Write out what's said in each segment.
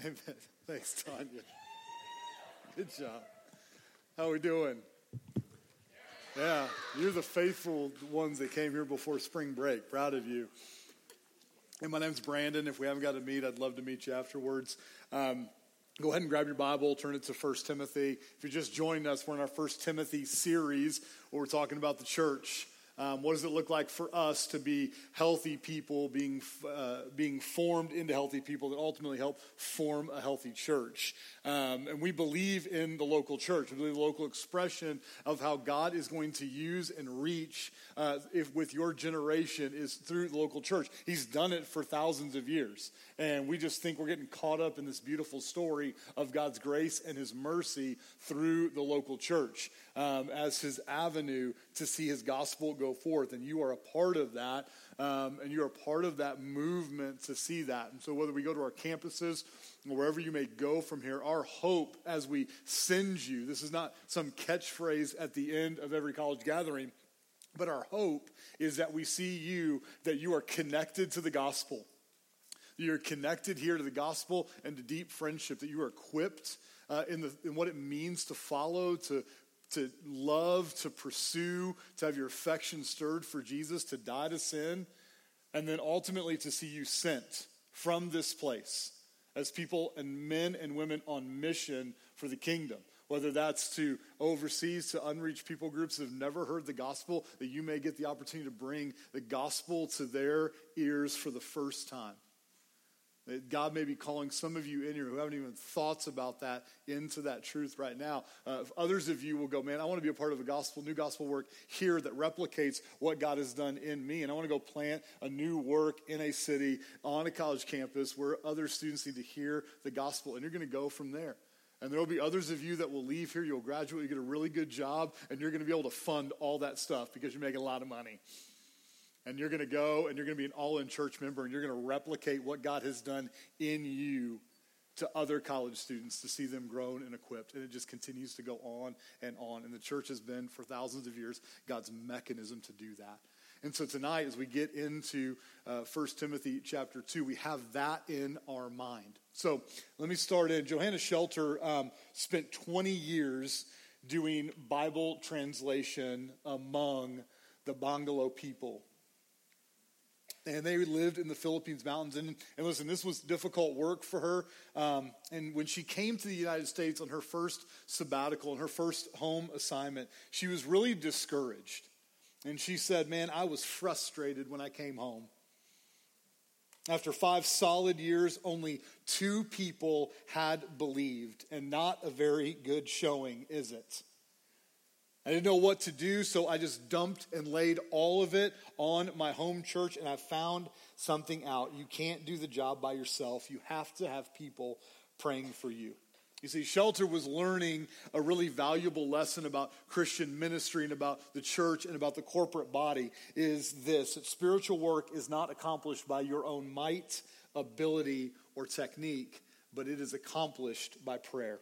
Amen. Thanks, Tanya. Good job. How are we doing? Yeah, you're the faithful ones that came here before spring break. Proud of you. And my name's Brandon. If we haven't got to meet, I'd love to meet you afterwards. Um, go ahead and grab your Bible, turn it to 1 Timothy. If you're just joining us, we're in our 1 Timothy series where we're talking about the church. Um, what does it look like for us to be healthy people, being, uh, being formed into healthy people that ultimately help form a healthy church? Um, and we believe in the local church. We believe the local expression of how God is going to use and reach uh, if with your generation is through the local church. He's done it for thousands of years. And we just think we're getting caught up in this beautiful story of God's grace and his mercy through the local church um, as his avenue to see his gospel go forth. And you are a part of that. Um, and you're a part of that movement to see that. And so, whether we go to our campuses or wherever you may go from here, our hope as we send you this is not some catchphrase at the end of every college gathering, but our hope is that we see you, that you are connected to the gospel. You're connected here to the gospel and to deep friendship, that you are equipped uh, in, the, in what it means to follow, to, to love, to pursue, to have your affection stirred for Jesus, to die to sin, and then ultimately to see you sent from this place as people and men and women on mission for the kingdom. Whether that's to overseas to unreached people groups that have never heard the gospel, that you may get the opportunity to bring the gospel to their ears for the first time. God may be calling some of you in here who haven't even thoughts about that into that truth right now. Uh, others of you will go, man, I want to be a part of a gospel, new gospel work here that replicates what God has done in me. And I want to go plant a new work in a city on a college campus where other students need to hear the gospel. And you're going to go from there. And there will be others of you that will leave here. You'll graduate, you get a really good job, and you're going to be able to fund all that stuff because you're making a lot of money and you're going to go and you're going to be an all in church member and you're going to replicate what God has done in you to other college students to see them grown and equipped. And it just continues to go on and on. And the church has been, for thousands of years, God's mechanism to do that. And so tonight, as we get into uh, 1 Timothy chapter 2, we have that in our mind. So let me start in. Johanna Shetler um, spent 20 years doing Bible translation among the Bangalo people and they lived in the Philippines mountains. And, and listen, this was difficult work for her. Um, and when she came to the United States on her first sabbatical, and her first home assignment, she was really discouraged. And she said, Man, I was frustrated when I came home. After five solid years, only two people had believed, and not a very good showing, is it? I didn't know what to do, so I just dumped and laid all of it on my home church, and I found something out. You can't do the job by yourself, you have to have people praying for you. You see, Shetler was learning a really valuable lesson about Christian ministry and about the church and about the corporate body is this that spiritual work is not accomplished by your own might, ability, or technique, but it is accomplished by prayer.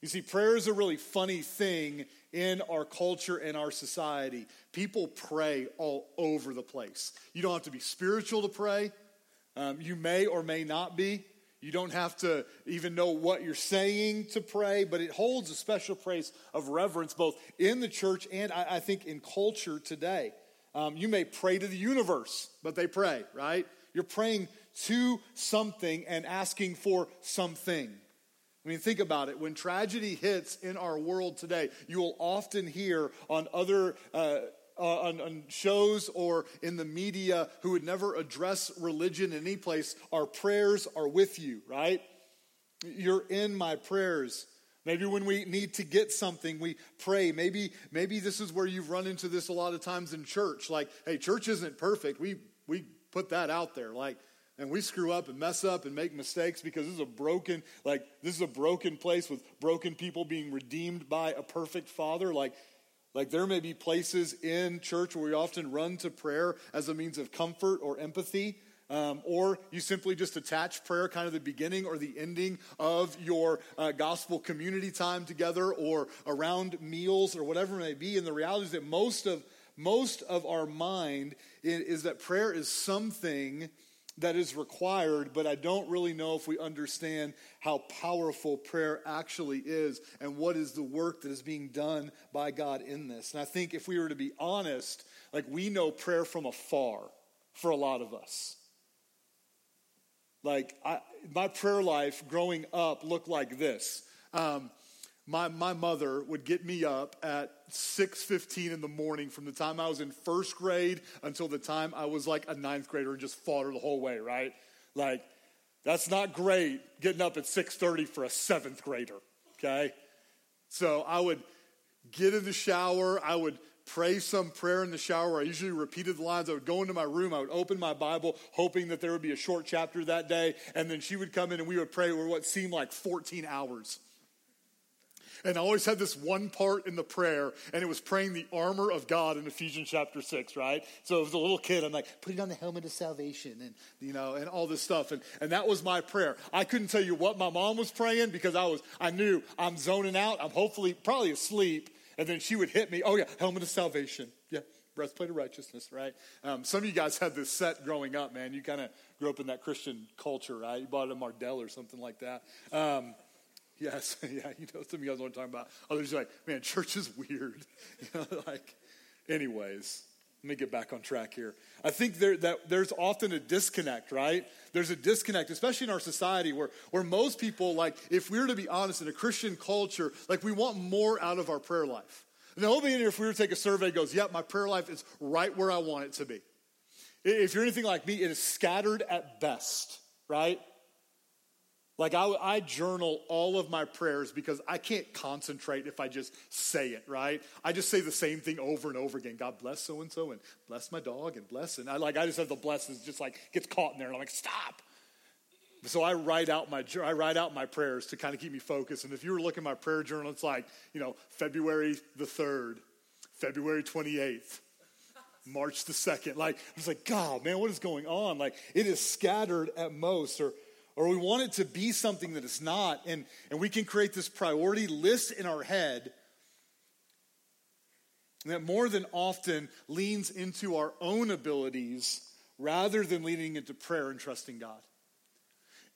You see, prayer is a really funny thing in our culture and our society. People pray all over the place. You don't have to be spiritual to pray. Um, you may or may not be. You don't have to even know what you're saying to pray, but it holds a special place of reverence both in the church and I, I think in culture today. Um, you may pray to the universe, but they pray, right? You're praying to something and asking for something. I mean, think about it. When tragedy hits in our world today, you will often hear on other uh, uh, on, on, shows or in the media who would never address religion in any place, our prayers are with you, right? You're in my prayers. Maybe when we need to get something, we pray. Maybe, maybe this is where you've run into this a lot of times in church. Like, hey, church isn't perfect. We we put that out there. Like, and we screw up and mess up and make mistakes because this is a broken like this is a broken place with broken people being redeemed by a perfect father. Like like there may be places in church where we often run to prayer as a means of comfort or empathy um, or you simply just attach prayer kind of the beginning or the ending of your uh, gospel community time together or around meals or whatever it may be. And the reality is that most of most of our mind is that prayer is something that is required, but I don't really know if we understand how powerful prayer actually is and what is the work that is being done by God in this. And I think if we were to be honest, like we know prayer from afar for a lot of us. Like I, my prayer life growing up looked like this. Um, my, my mother would get me up at 6.15 in the morning from the time i was in first grade until the time i was like a ninth grader and just fought her the whole way right? Like that's not great getting up at 6.30 for a seventh grader okay? So i would get in the shower i would pray some prayer in the shower. I usually repeated the lines. I would go into my room i would open my bible hoping that there would be a short chapter that day and then she would come in and we would pray for what seemed like 14 hours and I always had this one part in the prayer, and it was praying the armor of God in Ephesians chapter 6, right? So as a little kid, I'm like, putting on the helmet of salvation and, you know, and all this stuff. And, and that was my prayer. I couldn't tell you what my mom was praying because I was, I knew I'm zoning out. I'm hopefully probably asleep. And then she would hit me, oh yeah, helmet of salvation. Yeah, breastplate of righteousness, right? Um, some of you guys had this set growing up, man. You kind of grew up in that Christian culture, right? You bought a Mardel or something like that. Um, Yes, yeah, you know, some of you guys what I'm talking about. Others are like, man, church is weird. You know, like, anyways, let me get back on track here. I think there, that there's often a disconnect, right? There's a disconnect, especially in our society where, where most people, like, if we were to be honest, in a Christian culture, like, we want more out of our prayer life. And the whole beginning, if we were to take a survey, goes, yep, my prayer life is right where I want it to be. If you're anything like me, it is scattered at best, right? Like I, I, journal all of my prayers because I can't concentrate if I just say it, right? I just say the same thing over and over again. God bless so and so and bless my dog and bless and I like I just have the blessings just like gets caught in there and I'm like stop. So I write out my I write out my prayers to kind of keep me focused. And if you were looking my prayer journal, it's like you know February the third, February twenty eighth. March the 2nd. Like, I was like, God, man, what is going on? Like, it is scattered at most. Or or we want it to be something that it's not. And, and we can create this priority list in our head that more than often leans into our own abilities rather than leaning into prayer and trusting God.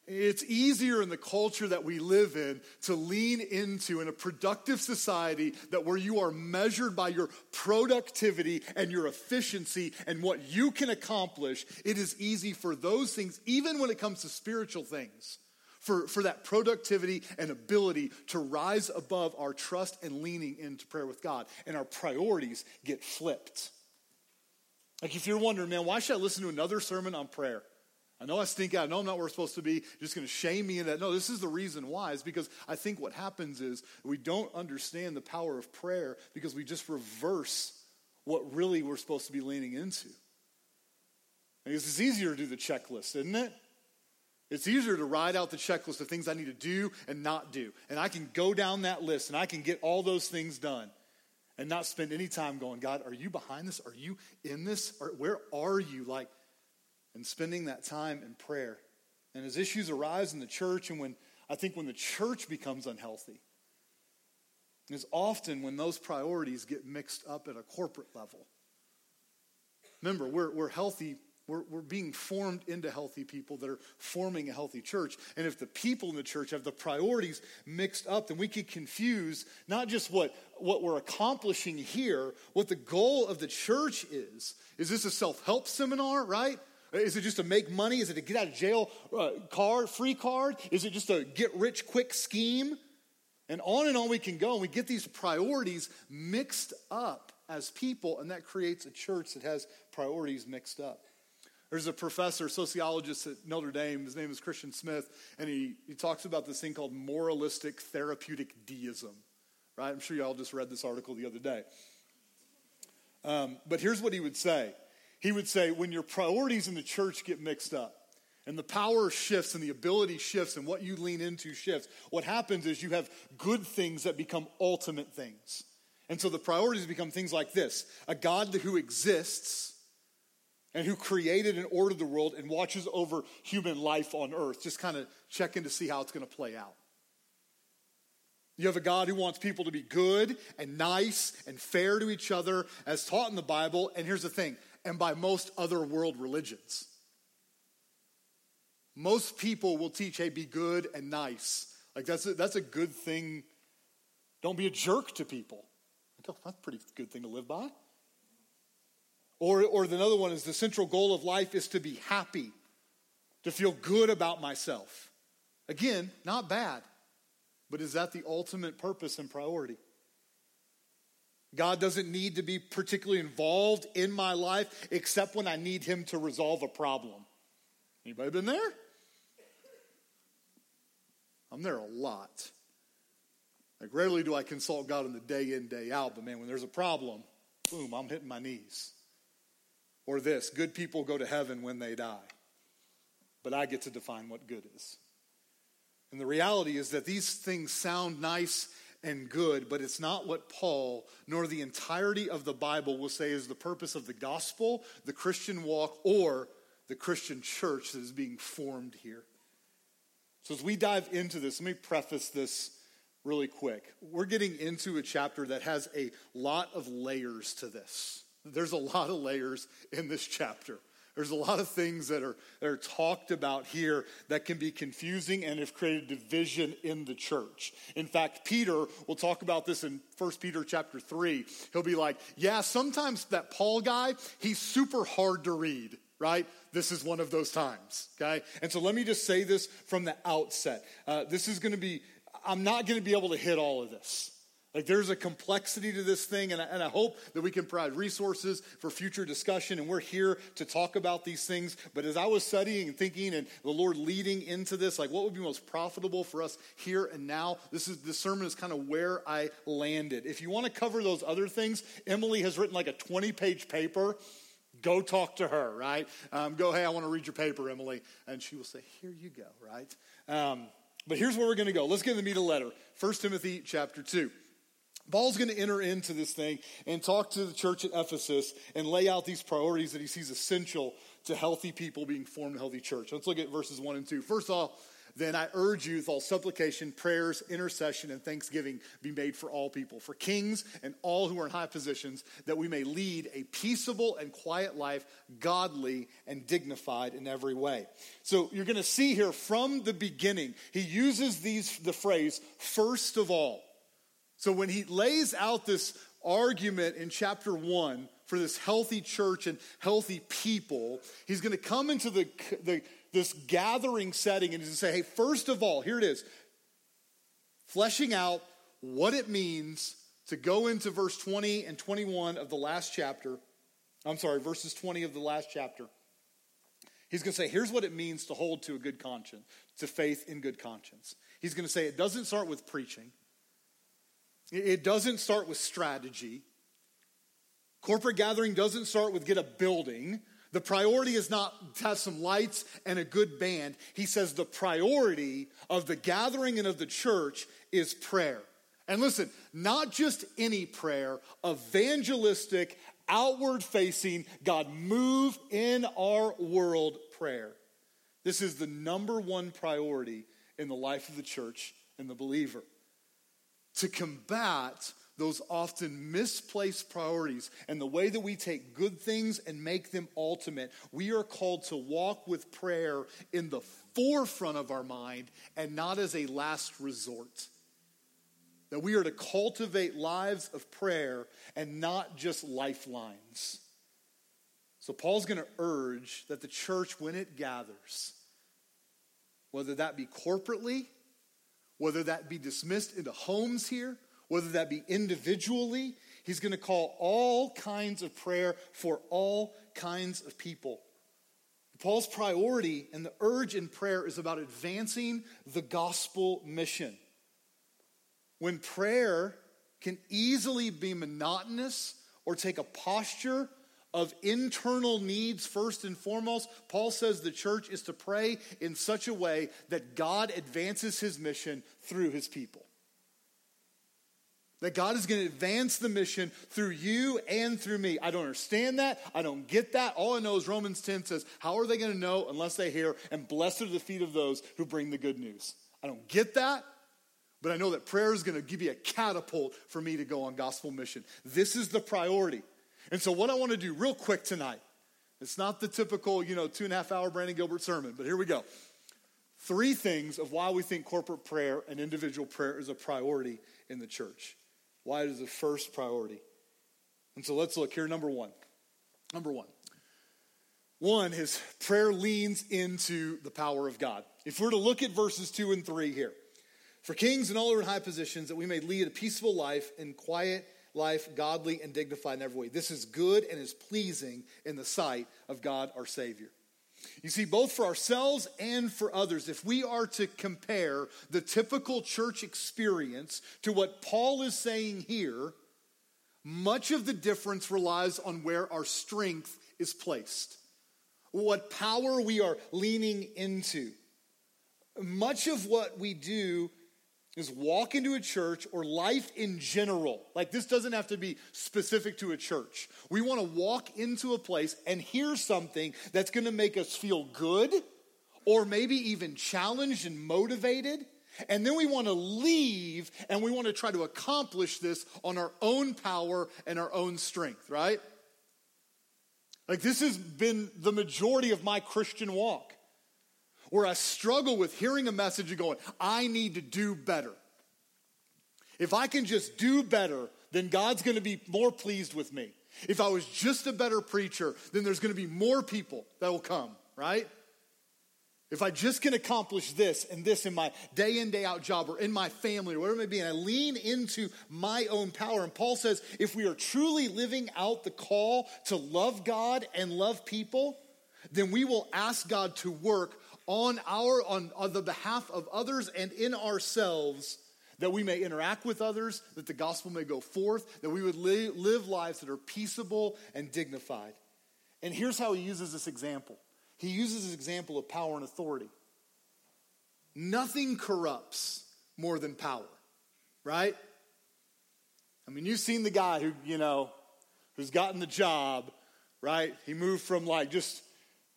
It's easier in the culture that we live in to lean into in a productive society that where you are measured by your productivity and your efficiency and what you can accomplish. It is easy for those things, even when it comes to spiritual things, for, for that productivity and ability to rise above our trust and leaning into prayer with God. And our priorities get flipped. Like if you're wondering, man, why should I listen to another sermon on prayer? I know I stink out. I know I'm not where we're supposed to be. You're just going to shame me in that. No, this is the reason why. Is because I think what happens is we don't understand the power of prayer because we just reverse what really we're supposed to be leaning into. Because it's easier to do the checklist, isn't it? It's easier to write out the checklist of things I need to do and not do. And I can go down that list and I can get all those things done and not spend any time going, God, are you behind this? Are you in this? Or where are you? Like, and spending that time in prayer. And as issues arise in the church, and when I think when the church becomes unhealthy, is often when those priorities get mixed up at a corporate level. Remember, we're, we're healthy, we're, we're being formed into healthy people that are forming a healthy church. And if the people in the church have the priorities mixed up, then we could confuse not just what, what we're accomplishing here, what the goal of the church is. Is this a self help seminar, right? Is it just to make money? Is it to get out of jail uh, card, free card? Is it just a get rich quick scheme? And on and on we can go. And we get these priorities mixed up as people, and that creates a church that has priorities mixed up. There's a professor, sociologist at Notre Dame, his name is Christian Smith, and he, he talks about this thing called moralistic therapeutic deism. Right? I'm sure you all just read this article the other day. Um, but here's what he would say he would say, when your priorities in the church get mixed up, and the power shifts and the ability shifts and what you lean into shifts, what happens is you have good things that become ultimate things. And so the priorities become things like this a God who exists and who created and ordered the world and watches over human life on earth, just kind of checking to see how it's going to play out. You have a God who wants people to be good and nice and fair to each other, as taught in the Bible. And here's the thing and by most other world religions. Most people will teach, hey, be good and nice. Like that's a, that's a good thing. Don't be a jerk to people. That's a pretty good thing to live by. Or, or the other one is the central goal of life is to be happy, to feel good about myself. Again, not bad, but is that the ultimate purpose and priority? God doesn't need to be particularly involved in my life except when I need him to resolve a problem. Anybody been there? I'm there a lot. Like rarely do I consult God on the day in, day out, but man, when there's a problem, boom, I'm hitting my knees. Or this, good people go to heaven when they die. But I get to define what good is. And the reality is that these things sound nice and good, but it's not what Paul nor the entirety of the Bible will say is the purpose of the gospel, the Christian walk, or the Christian church that is being formed here. So, as we dive into this, let me preface this really quick. We're getting into a chapter that has a lot of layers to this. There's a lot of layers in this chapter. There's a lot of things that are, that are talked about here that can be confusing and have created division in the church. In fact, Peter will talk about this in 1 Peter chapter 3. He'll be like, yeah, sometimes that Paul guy, he's super hard to read, right? This is one of those times, okay? And so let me just say this from the outset. Uh, this is going to be, I'm not going to be able to hit all of this. Like there's a complexity to this thing, and I, and I, hope that we can provide resources for future discussion, and we're here to talk about these things. But as I was studying and thinking, and the Lord leading into this, like what would be most profitable for us here and now, this is this sermon is kind of where I landed. If you want to cover those other things, Emily has written like a 20-page paper. Go talk to her, right? Um, go, hey, I want to read your paper, Emily, and she will say, here you go, right? Um, but here's where we're going to go. Let's get in the meat of the letter. 1 Timothy chapter 2. Paul's going to enter into this thing and talk to the church at Ephesus and lay out these priorities that he sees essential to healthy people being formed a healthy church. Let's look at verses 1 and 2. First of all, then I urge you with all supplication, prayers, intercession, and thanksgiving be made for all people, for kings and all who are in high positions, that we may lead a peaceable and quiet life, godly and dignified in every way. So you're going to see here from the beginning, he uses these the phrase first of all. So when he lays out this argument in chapter one for this healthy church and healthy people, he's going to come into the, the this gathering setting and he's going to say, hey, first of all, here it is, fleshing out what it means to go into verse 20 and 21 of the last chapter. I'm sorry, verses 20 of the last chapter. He's going to say, here's what it means to hold to a good conscience, to faith in good conscience. He's going to say, it doesn't start with preaching. It doesn't start with strategy. Corporate gathering doesn't start with get a building. The priority is not to have some lights and a good band. He says the priority of the gathering and of the church is prayer. And listen, not just any prayer, evangelistic, outward facing, God move in our world prayer. This is the number one priority in the life of the church and the believer to combat those often misplaced priorities and the way that we take good things and make them ultimate. We are called to walk with prayer in the forefront of our mind and not as a last resort. That we are to cultivate lives of prayer and not just lifelines. So, Paul's going to urge that the church, when it gathers, whether that be corporately whether that be dismissed into homes here, whether that be individually. He's going to call all kinds of prayer for all kinds of people. Paul's priority and the urge in prayer is about advancing the gospel mission. When prayer can easily be monotonous or take a posture of internal needs first and foremost, Paul says the church is to pray in such a way that God advances his mission through his people. That God is going to advance the mission through you and through me. I don't understand that. I don't get that. All I know is Romans 10 says, How are they going to know unless they hear? And blessed are the feet of those who bring the good news. I don't get that, but I know that prayer is going to give you a catapult for me to go on gospel mission. This is the priority. And so, what I want to do real quick tonight, it's not the typical, you know, two and a half hour Brandon Gilbert sermon, but here we go. three things of why we think corporate prayer and individual prayer is a priority in the church. Why it is the first priority. And so let's look here. Number one. Number one. One is prayer leans into the power of God. If we're to look at verses two and three here, for kings and all who are in high positions, that we may lead a peaceful life in quiet life, godly and dignified in every way. This is good and is pleasing in the sight of God our Savior. You see, both for ourselves and for others, if we are to compare the typical church experience to what Paul is saying here, much of the difference relies on where our strength is placed, what power we are leaning into. Much of what we do is walk into a church or life in general. Like this doesn't have to be specific to a church. We want to walk into a place and hear something that's going to make us feel good or maybe even challenged and motivated. And then we want to leave and we want to try to accomplish this on our own power and our own strength, right? Like this has been the majority of my Christian walk where I struggle with hearing a message and going, I need to do better. If I can just do better, then God's going to be more pleased with me. If I was just a better preacher, then there's going to be more people that will come, right? If I just can accomplish this and this in my day in, day out job or in my family or whatever it may be, and I lean into my own power. And Paul says, if we are truly living out the call to love God and love people, then we will ask God to work on our on, on the behalf of others and in ourselves that we may interact with others, that the gospel may go forth, that we would li- live lives that are peaceable and dignified. And here's how he uses this example he uses this example of power and authority. Nothing corrupts more than power, right? I mean, you've seen the guy who, you know, who's gotten the job, right? He moved from like just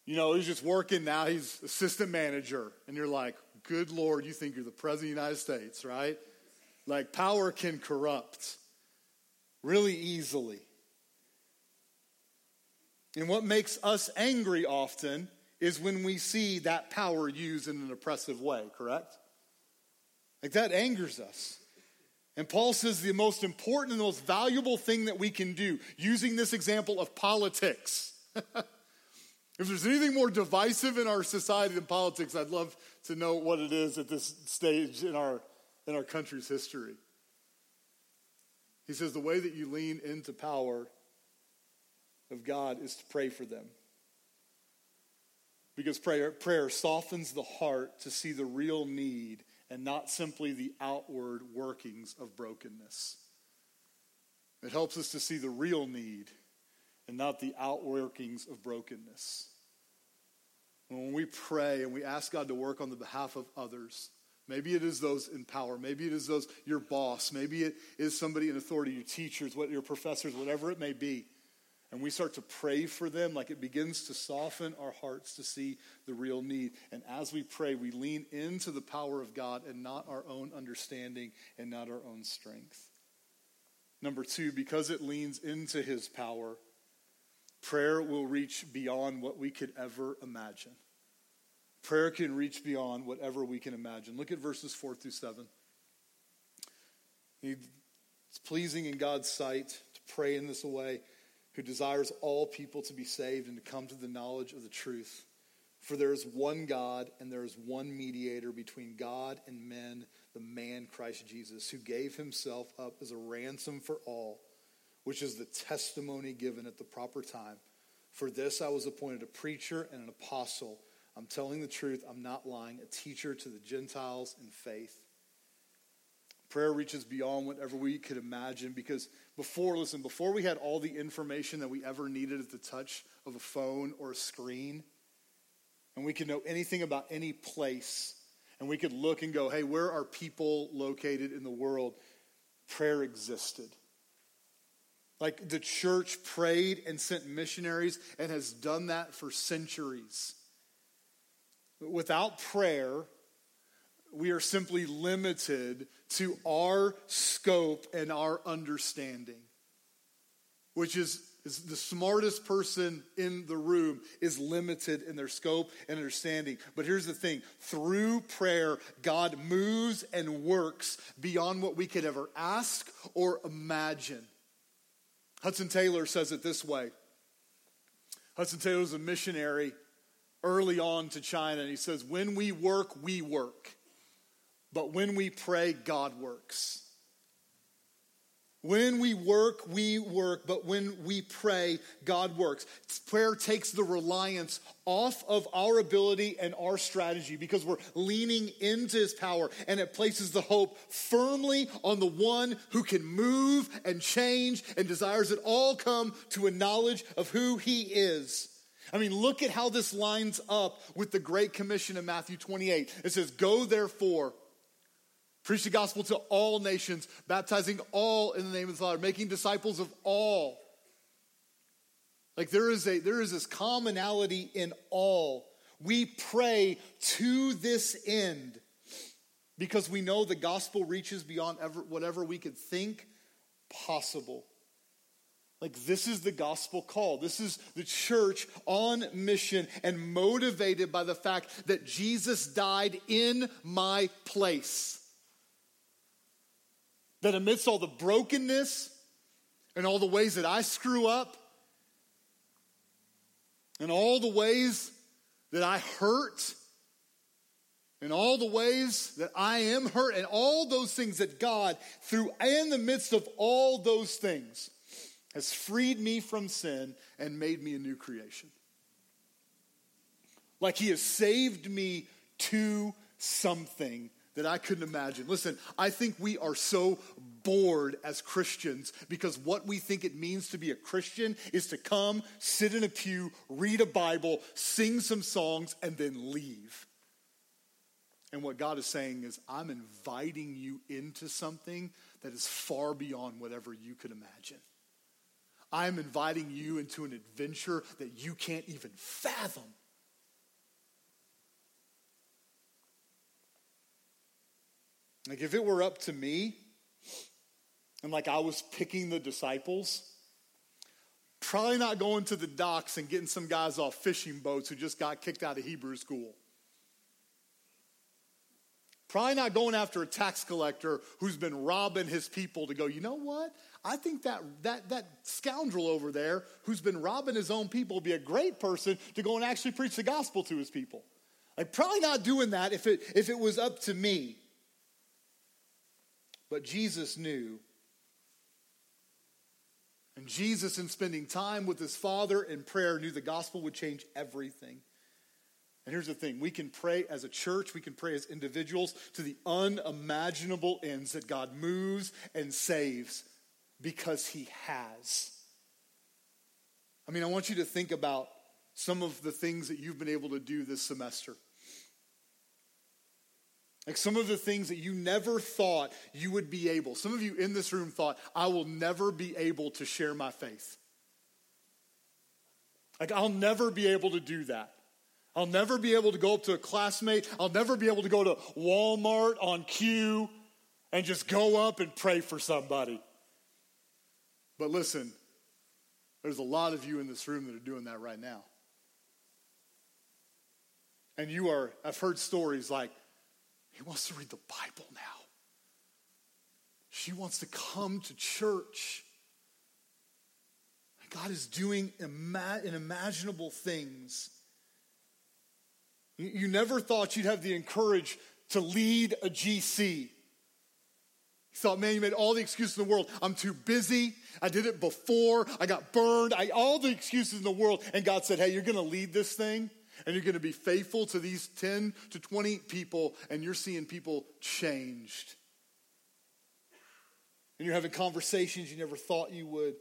you know, he's just working now, he's assistant manager. And you're like, good Lord, you think you're the President of the United States, right? Like, power can corrupt really easily. And what makes us angry often is when we see that power used in an oppressive way, correct? Like, that angers us. And Paul says the most important and the most valuable thing that we can do, using this example of politics. If there's anything more divisive in our society than politics, I'd love to know what it is at this stage in our, in our country's history. He says the way that you lean into power of God is to pray for them. Because prayer, prayer softens the heart to see the real need and not simply the outward workings of brokenness. It helps us to see the real need and not the outworkings of brokenness. When we pray and we ask God to work on the behalf of others, maybe it is those in power, maybe it is those your boss, maybe it is somebody in authority, your teachers, what your professors, whatever it may be. And we start to pray for them, like it begins to soften our hearts to see the real need. And as we pray, we lean into the power of God and not our own understanding and not our own strength. Number two, because it leans into his power, Prayer will reach beyond what we could ever imagine. Prayer can reach beyond whatever we can imagine. Look at verses 4 through 7. It's pleasing in God's sight to pray in this way, who desires all people to be saved and to come to the knowledge of the truth. For there is one God, and there is one mediator between God and men, the man Christ Jesus, who gave himself up as a ransom for all which is the testimony given at the proper time. For this I was appointed a preacher and an apostle. I'm telling the truth, I'm not lying, a teacher to the Gentiles in faith. Prayer reaches beyond whatever we could imagine because before, listen, before we had all the information that we ever needed at the touch of a phone or a screen, and we could know anything about any place, and we could look and go, hey, where are people located in the world? Prayer existed. Like the church prayed and sent missionaries and has done that for centuries. Without prayer, we are simply limited to our scope and our understanding, which is is the smartest person in the room is limited in their scope and understanding. But here's the thing through prayer, God moves and works beyond what we could ever ask or imagine. Hudson Taylor says it this way Hudson Taylor was a missionary early on to China, and he says, When we work, we work. But when we pray, God works. When we work, we work, but when we pray, God works. Prayer takes the reliance off of our ability and our strategy because we're leaning into His power, and it places the hope firmly on the one who can move and change and desires it all come to a knowledge of who He is. I mean, look at how this lines up with the Great Commission in Matthew 28. It says, Go therefore Preach the gospel to all nations, baptizing all in the name of the Father, making disciples of all. Like there is a there is this commonality in all. We pray to this end because we know the gospel reaches beyond ever, whatever we could think possible. Like, this is the gospel call. This is the church on mission and motivated by the fact that Jesus died in my place that amidst all the brokenness and all the ways that I screw up and all the ways that I hurt and all the ways that I am hurt and all those things that God, through in the midst of all those things, has freed me from sin and made me a new creation. Like he has saved me to something that I couldn't imagine. Listen, I think we are so bored as Christians because what we think it means to be a Christian is to come, sit in a pew, read a Bible, sing some songs, and then leave. And what God is saying is, I'm inviting you into something that is far beyond whatever you could imagine. I'm inviting you into an adventure that you can't even fathom. Like, if it were up to me, and like I was picking the disciples, probably not going to the docks and getting some guys off fishing boats who just got kicked out of Hebrew school. Probably not going after a tax collector who's been robbing his people to go, you know what? I think that, that, that scoundrel over there who's been robbing his own people would be a great person to go and actually preach the gospel to his people. Like, probably not doing that if it, if it was up to me. But Jesus knew. And Jesus, in spending time with his Father in prayer, knew the gospel would change everything. And here's the thing we can pray as a church, we can pray as individuals to the unimaginable ends that God moves and saves because he has. I mean, I want you to think about some of the things that you've been able to do this semester. Like some of the things that you never thought you would be able. Some of you in this room thought, I will never be able to share my faith. Like, I'll never be able to do that. I'll never be able to go up to a classmate. I'll never be able to go to Walmart on cue and just go up and pray for somebody. But listen, there's a lot of you in this room that are doing that right now. And you are, I've heard stories like, he wants to read the Bible now. She wants to come to church. God is doing unimaginable things. You never thought you'd have the courage to lead a GC. You thought, man, you made all the excuses in the world. I'm too busy. I did it before. I got burned. I, all the excuses in the world. And God said, hey, you're going to lead this thing and you're going to be faithful to these 10 to 20 people, and you're seeing people changed. And you're having conversations you never thought you would.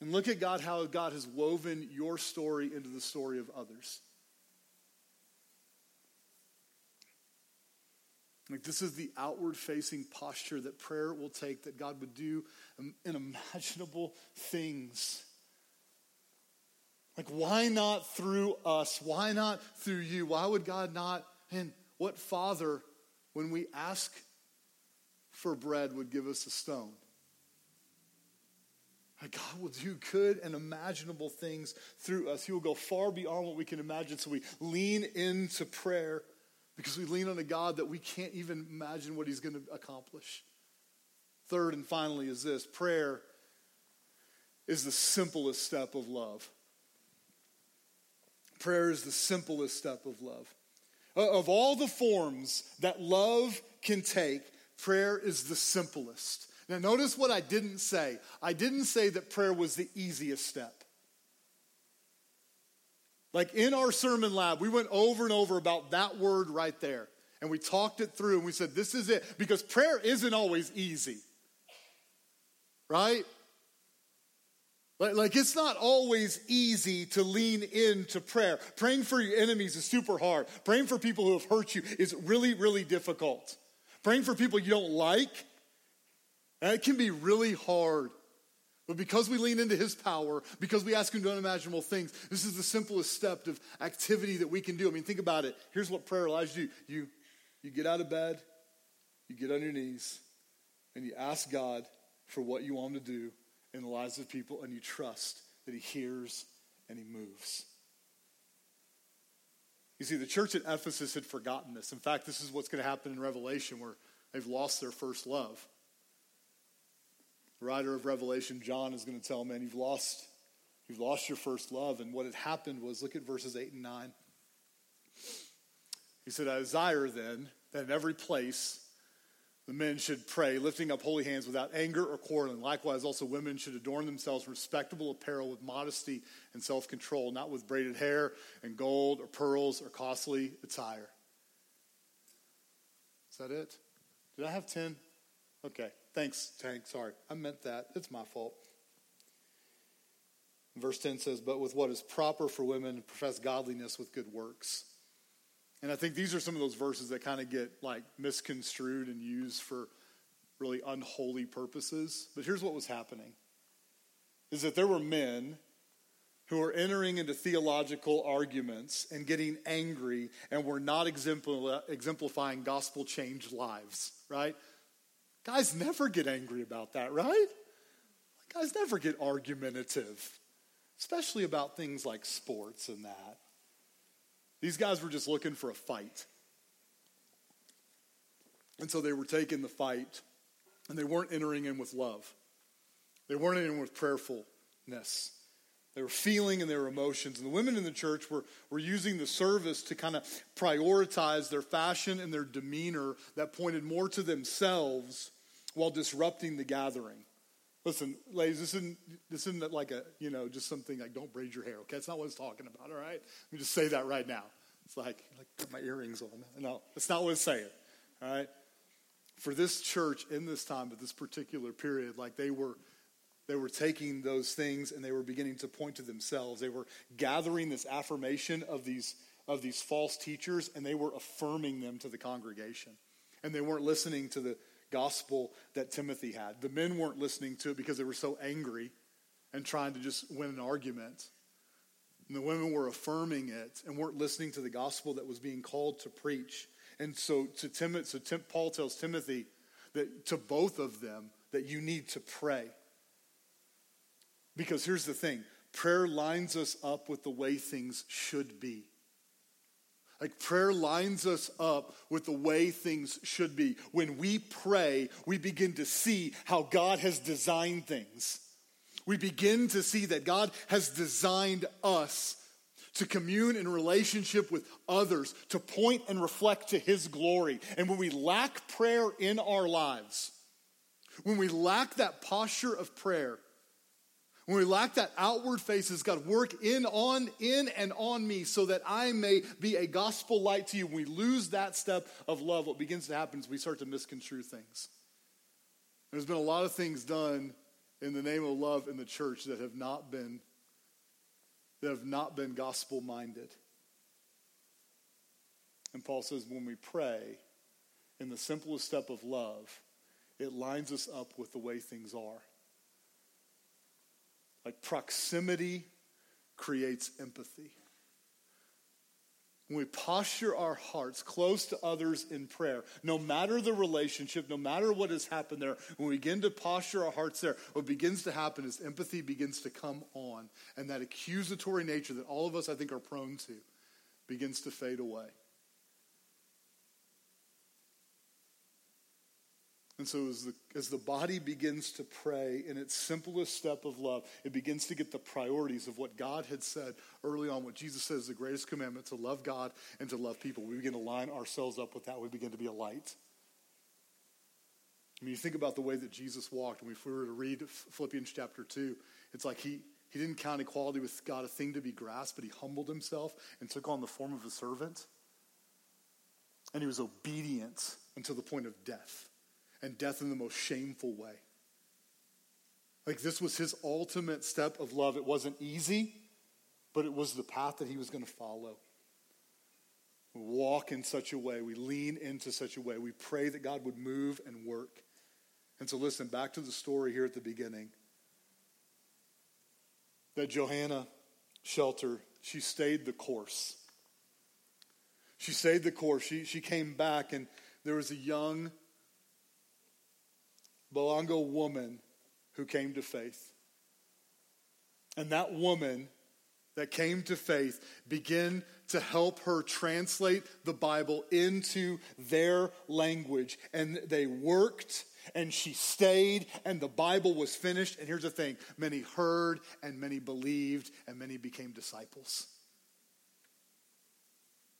And look at God, how God has woven your story into the story of others. Like, this is the outward facing posture that prayer will take, that God would do unimaginable things like, why not through us? Why not through you? Why would God not? And what father, when we ask for bread, would give us a stone? God will do good and imaginable things through us. He will go far beyond what we can imagine. So we lean into prayer because we lean on a God that we can't even imagine what He's going to accomplish. Third and finally is this prayer is the simplest step of love. Prayer is the simplest step of love. Uh, of all the forms that love can take, prayer is the simplest. Now, notice what I didn't say. I didn't say that prayer was the easiest step. Like in our sermon lab, we went over and over about that word right there. And we talked it through and we said, this is it. Because prayer isn't always easy, right? Like, it's not always easy to lean into prayer. Praying for your enemies is super hard. Praying for people who have hurt you is really, really difficult. Praying for people you don't like, it can be really hard. But because we lean into his power, because we ask him to do unimaginable things, this is the simplest step of activity that we can do. I mean, think about it. Here's what prayer allows you. You, you get out of bed, you get on your knees, and you ask God for what you want him to do in the lives of people, and you trust that He hears and He moves. You see, the church at Ephesus had forgotten this. In fact, this is what's going to happen in Revelation where they've lost their first love. The writer of Revelation, John, is going to tell men, you've lost, you've lost your first love. And what had happened was, look at verses 8 and 9. He said, I desire then that in every place the men should pray, lifting up holy hands without anger or quarreling. Likewise, also women should adorn themselves respectable apparel with modesty and self control, not with braided hair and gold or pearls or costly attire. Is that it? Did I have 10? Okay. Thanks, Tank. Sorry. I meant that. It's my fault. Verse 10 says, But with what is proper for women, profess godliness with good works. And I think these are some of those verses that kind of get like misconstrued and used for really unholy purposes. But here's what was happening is that there were men who were entering into theological arguments and getting angry and were not exemplifying gospel changed lives, right? Guys never get angry about that, right? Guys never get argumentative, especially about things like sports and that. These guys were just looking for a fight. And so they were taking the fight, and they weren't entering in with love. They weren't entering in with prayerfulness. They were feeling and their emotions. And the women in the church were, were using the service to kind of prioritize their fashion and their demeanor that pointed more to themselves while disrupting the gathering. Listen, ladies, this isn't, this isn't like a, you know, just something like don't braid your hair, okay? That's not what it's talking about, all right? Let me just say that right now. It's like, like put my earrings on. No, that's not what it's saying, all right? For this church in this time, at this particular period, like they were, they were taking those things and they were beginning to point to themselves. They were gathering this affirmation of these, of these false teachers and they were affirming them to the congregation. And they weren't listening to the, gospel that Timothy had. The men weren't listening to it because they were so angry and trying to just win an argument. And the women were affirming it and weren't listening to the gospel that was being called to preach. And so to Tim, so Tim, Paul tells Timothy that to both of them that you need to pray. Because here's the thing prayer lines us up with the way things should be. Like prayer lines us up with the way things should be. When we pray, we begin to see how God has designed things. We begin to see that God has designed us to commune in relationship with others, to point and reflect to His glory. And when we lack prayer in our lives, when we lack that posture of prayer, when we lack that outward face, has God work in on in and on me so that I may be a gospel light to you. When we lose that step of love, what begins to happen is we start to misconstrue things. There's been a lot of things done in the name of love in the church that have not been that have not been gospel minded. And Paul says when we pray in the simplest step of love, it lines us up with the way things are. Like proximity creates empathy. when we posture our hearts close to others in prayer, no matter the relationship, no matter what has happened there, when we begin to posture our hearts there, what begins to happen is empathy begins to come on. And that accusatory nature that all of us, I think, are prone to begins to fade away. And so, as the, as the body begins to pray in its simplest step of love, it begins to get the priorities of what God had said early on, what Jesus says the greatest commandment to love God and to love people. We begin to line ourselves up with that. We begin to be a light. I mean, you think about the way that Jesus walked, and if we were to read Philippians chapter 2, it's like he, he didn't count equality with God a thing to be grasped, but he humbled himself and took on the form of a servant. And he was obedient until the point of death and death in the most shameful way. Like this was his ultimate step of love. It wasn't easy, but it was the path that he was going to follow. We walk in such a way, we lean into such a way, we pray that God would move and work. And so, listen, back to the story here at the beginning. That Johanna Shetler, she stayed the course. She stayed the course. She, she came back, and there was a young Balangao woman who came to faith. And that woman that came to faith began to help her translate the Bible into their language. And they worked and she stayed and the Bible was finished. And here's the thing many heard and many believed and many became disciples.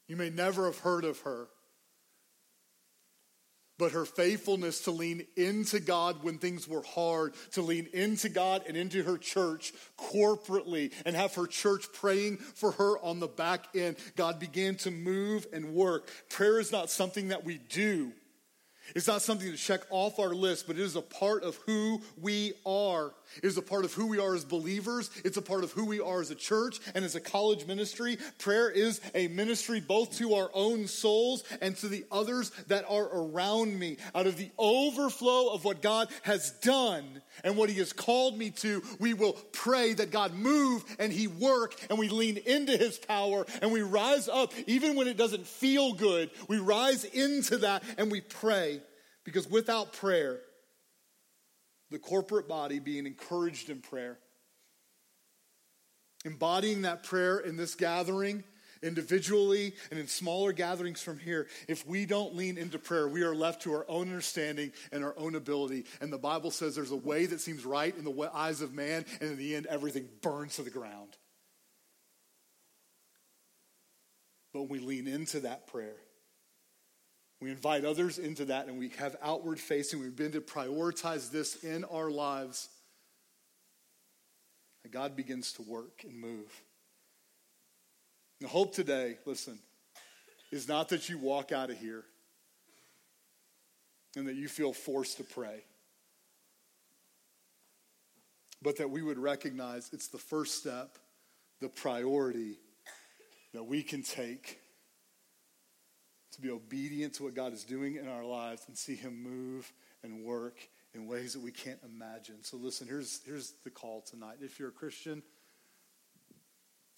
You may never have heard of her but her faithfulness to lean into God when things were hard, to lean into God and into her church corporately and have her church praying for her on the back end. God began to move and work. Prayer is not something that we do. It's not something to check off our list, but it is a part of who we are. It is a part of who we are as believers. It's a part of who we are as a church and as a college ministry. Prayer is a ministry both to our own souls and to the others that are around me. Out of the overflow of what God has done and what He has called me to, we will pray that God move and He work and we lean into His power and we rise up even when it doesn't feel good. We rise into that and we pray because without prayer, the corporate body being encouraged in prayer, embodying that prayer in this gathering, individually and in smaller gatherings from here, if we don't lean into prayer, we are left to our own understanding and our own ability. And the Bible says there's a way that seems right in the eyes of man, and in the end, everything burns to the ground. But when we lean into that prayer, we invite others into that and we have outward facing. We've been to prioritize this in our lives. And God begins to work and move. The hope today, listen, is not that you walk out of here and that you feel forced to pray, but that we would recognize it's the first step, the priority that we can take to be obedient to what God is doing in our lives and see Him move and work in ways that we can't imagine. So, listen, here's, here's the call tonight. If you're a Christian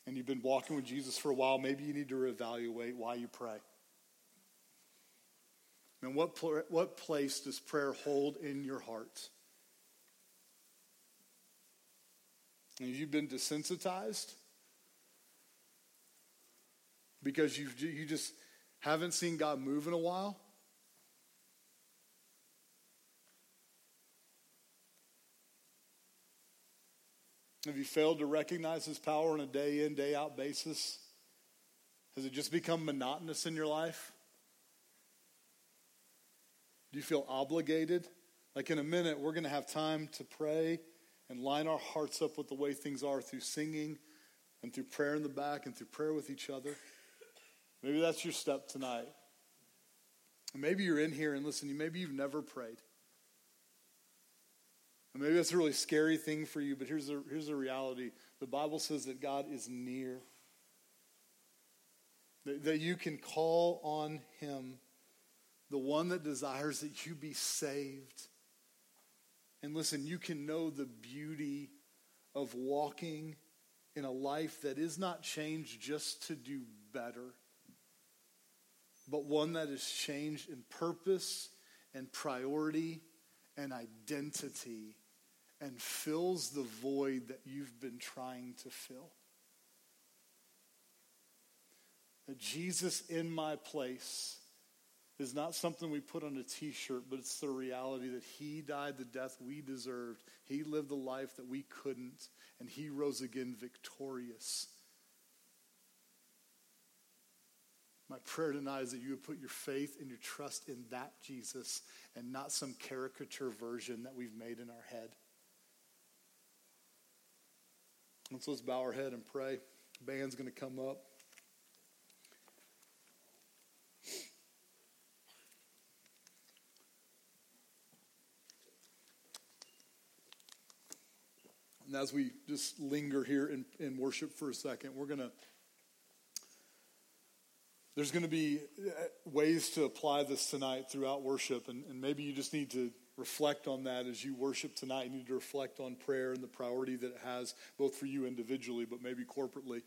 and you've been walking with Jesus for a while, maybe you need to reevaluate why you pray. And what, what place does prayer hold in your heart? And have you been desensitized? Because you you just haven't seen God move in a while? Have you failed to recognize His power on a day in, day out basis? Has it just become monotonous in your life? Do you feel obligated? Like in a minute, we're going to have time to pray and line our hearts up with the way things are through singing and through prayer in the back and through prayer with each other. Maybe that's your step tonight. Maybe you're in here and listen, maybe you've never prayed. And maybe that's a really scary thing for you, but here's the, here's the reality. The Bible says that God is near, that, that you can call on Him, the one that desires that you be saved. And listen, you can know the beauty of walking in a life that is not changed just to do better but one that is changed in purpose and priority and identity and fills the void that you've been trying to fill. That Jesus in my place is not something we put on a t shirt, but it's the reality that He died the death we deserved. He lived the life that we couldn't, and He rose again victorious. My prayer tonight is that you would put your faith and your trust in that Jesus and not some caricature version that we've made in our head. So let's bow our head and pray. band's going to come up. And as we just linger here in, in worship for a second, we're going to, there's going to be uh, ways to apply this tonight throughout worship. And, and maybe you just need to reflect on that as you worship tonight. You need to reflect on prayer and the priority that it has, both for you individually, but maybe corporately.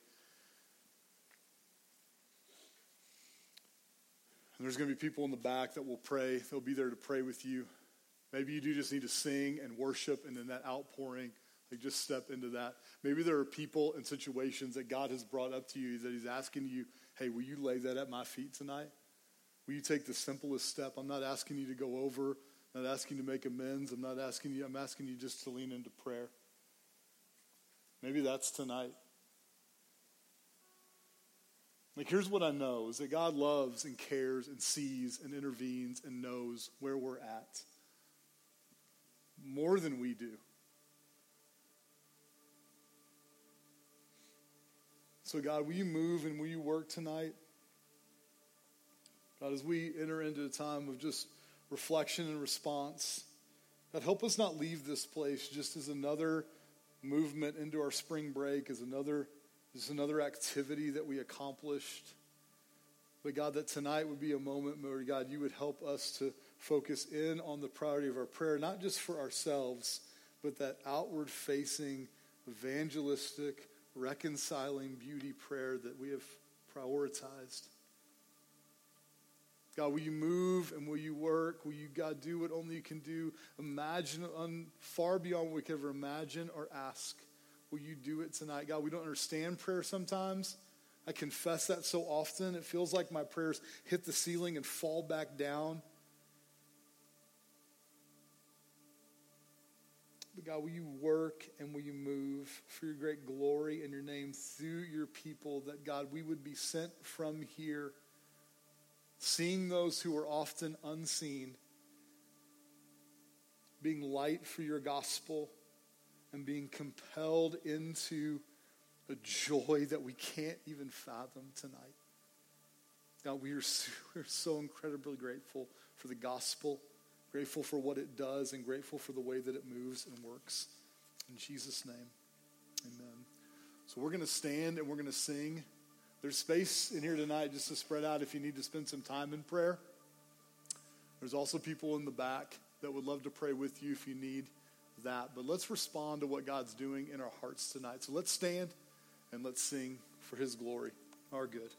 And there's going to be people in the back that will pray. They'll be there to pray with you. Maybe you do just need to sing and worship, and then that outpouring like just step into that. Maybe there are people and situations that God has brought up to you that He's asking you, hey, will you lay that at my feet tonight? Will you take the simplest step? I'm not asking you to go over, I'm not asking you to make amends. I'm not asking you, I'm asking you just to lean into prayer. Maybe that's tonight. Like, here's what I know is that God loves and cares and sees and intervenes and knows where we're at more than we do. So, God, will you move and will you work tonight? God, as we enter into a time of just reflection and response, God, help us not leave this place just as another movement into our spring break, as another, as another activity that we accomplished. But God, that tonight would be a moment where, God, you would help us to focus in on the priority of our prayer, not just for ourselves, but that outward facing, evangelistic, reconciling beauty prayer that we have prioritized. God, will you move and will you work? Will you, God, do what only you can do? Imagine far beyond what we could ever imagine or ask. Will you do it tonight? God, we don't understand prayer sometimes. I confess that so often. It feels like my prayers hit the ceiling and fall back down. But God, will you work and will you move for your great glory and your name through your people that, God, we would be sent from here, seeing those who are often unseen, being light for your gospel, and being compelled into a joy that we can't even fathom tonight. God, we are, we are so incredibly grateful for the gospel grateful for what it does, and grateful for the way that it moves and works. In Jesus' name, amen. So we're going to stand and we're going to sing. There's space in here tonight just to spread out if you need to spend some time in prayer. There's also people in the back that would love to pray with you if you need that. But let's respond to what God's doing in our hearts tonight. So let's stand and let's sing for his glory, our good.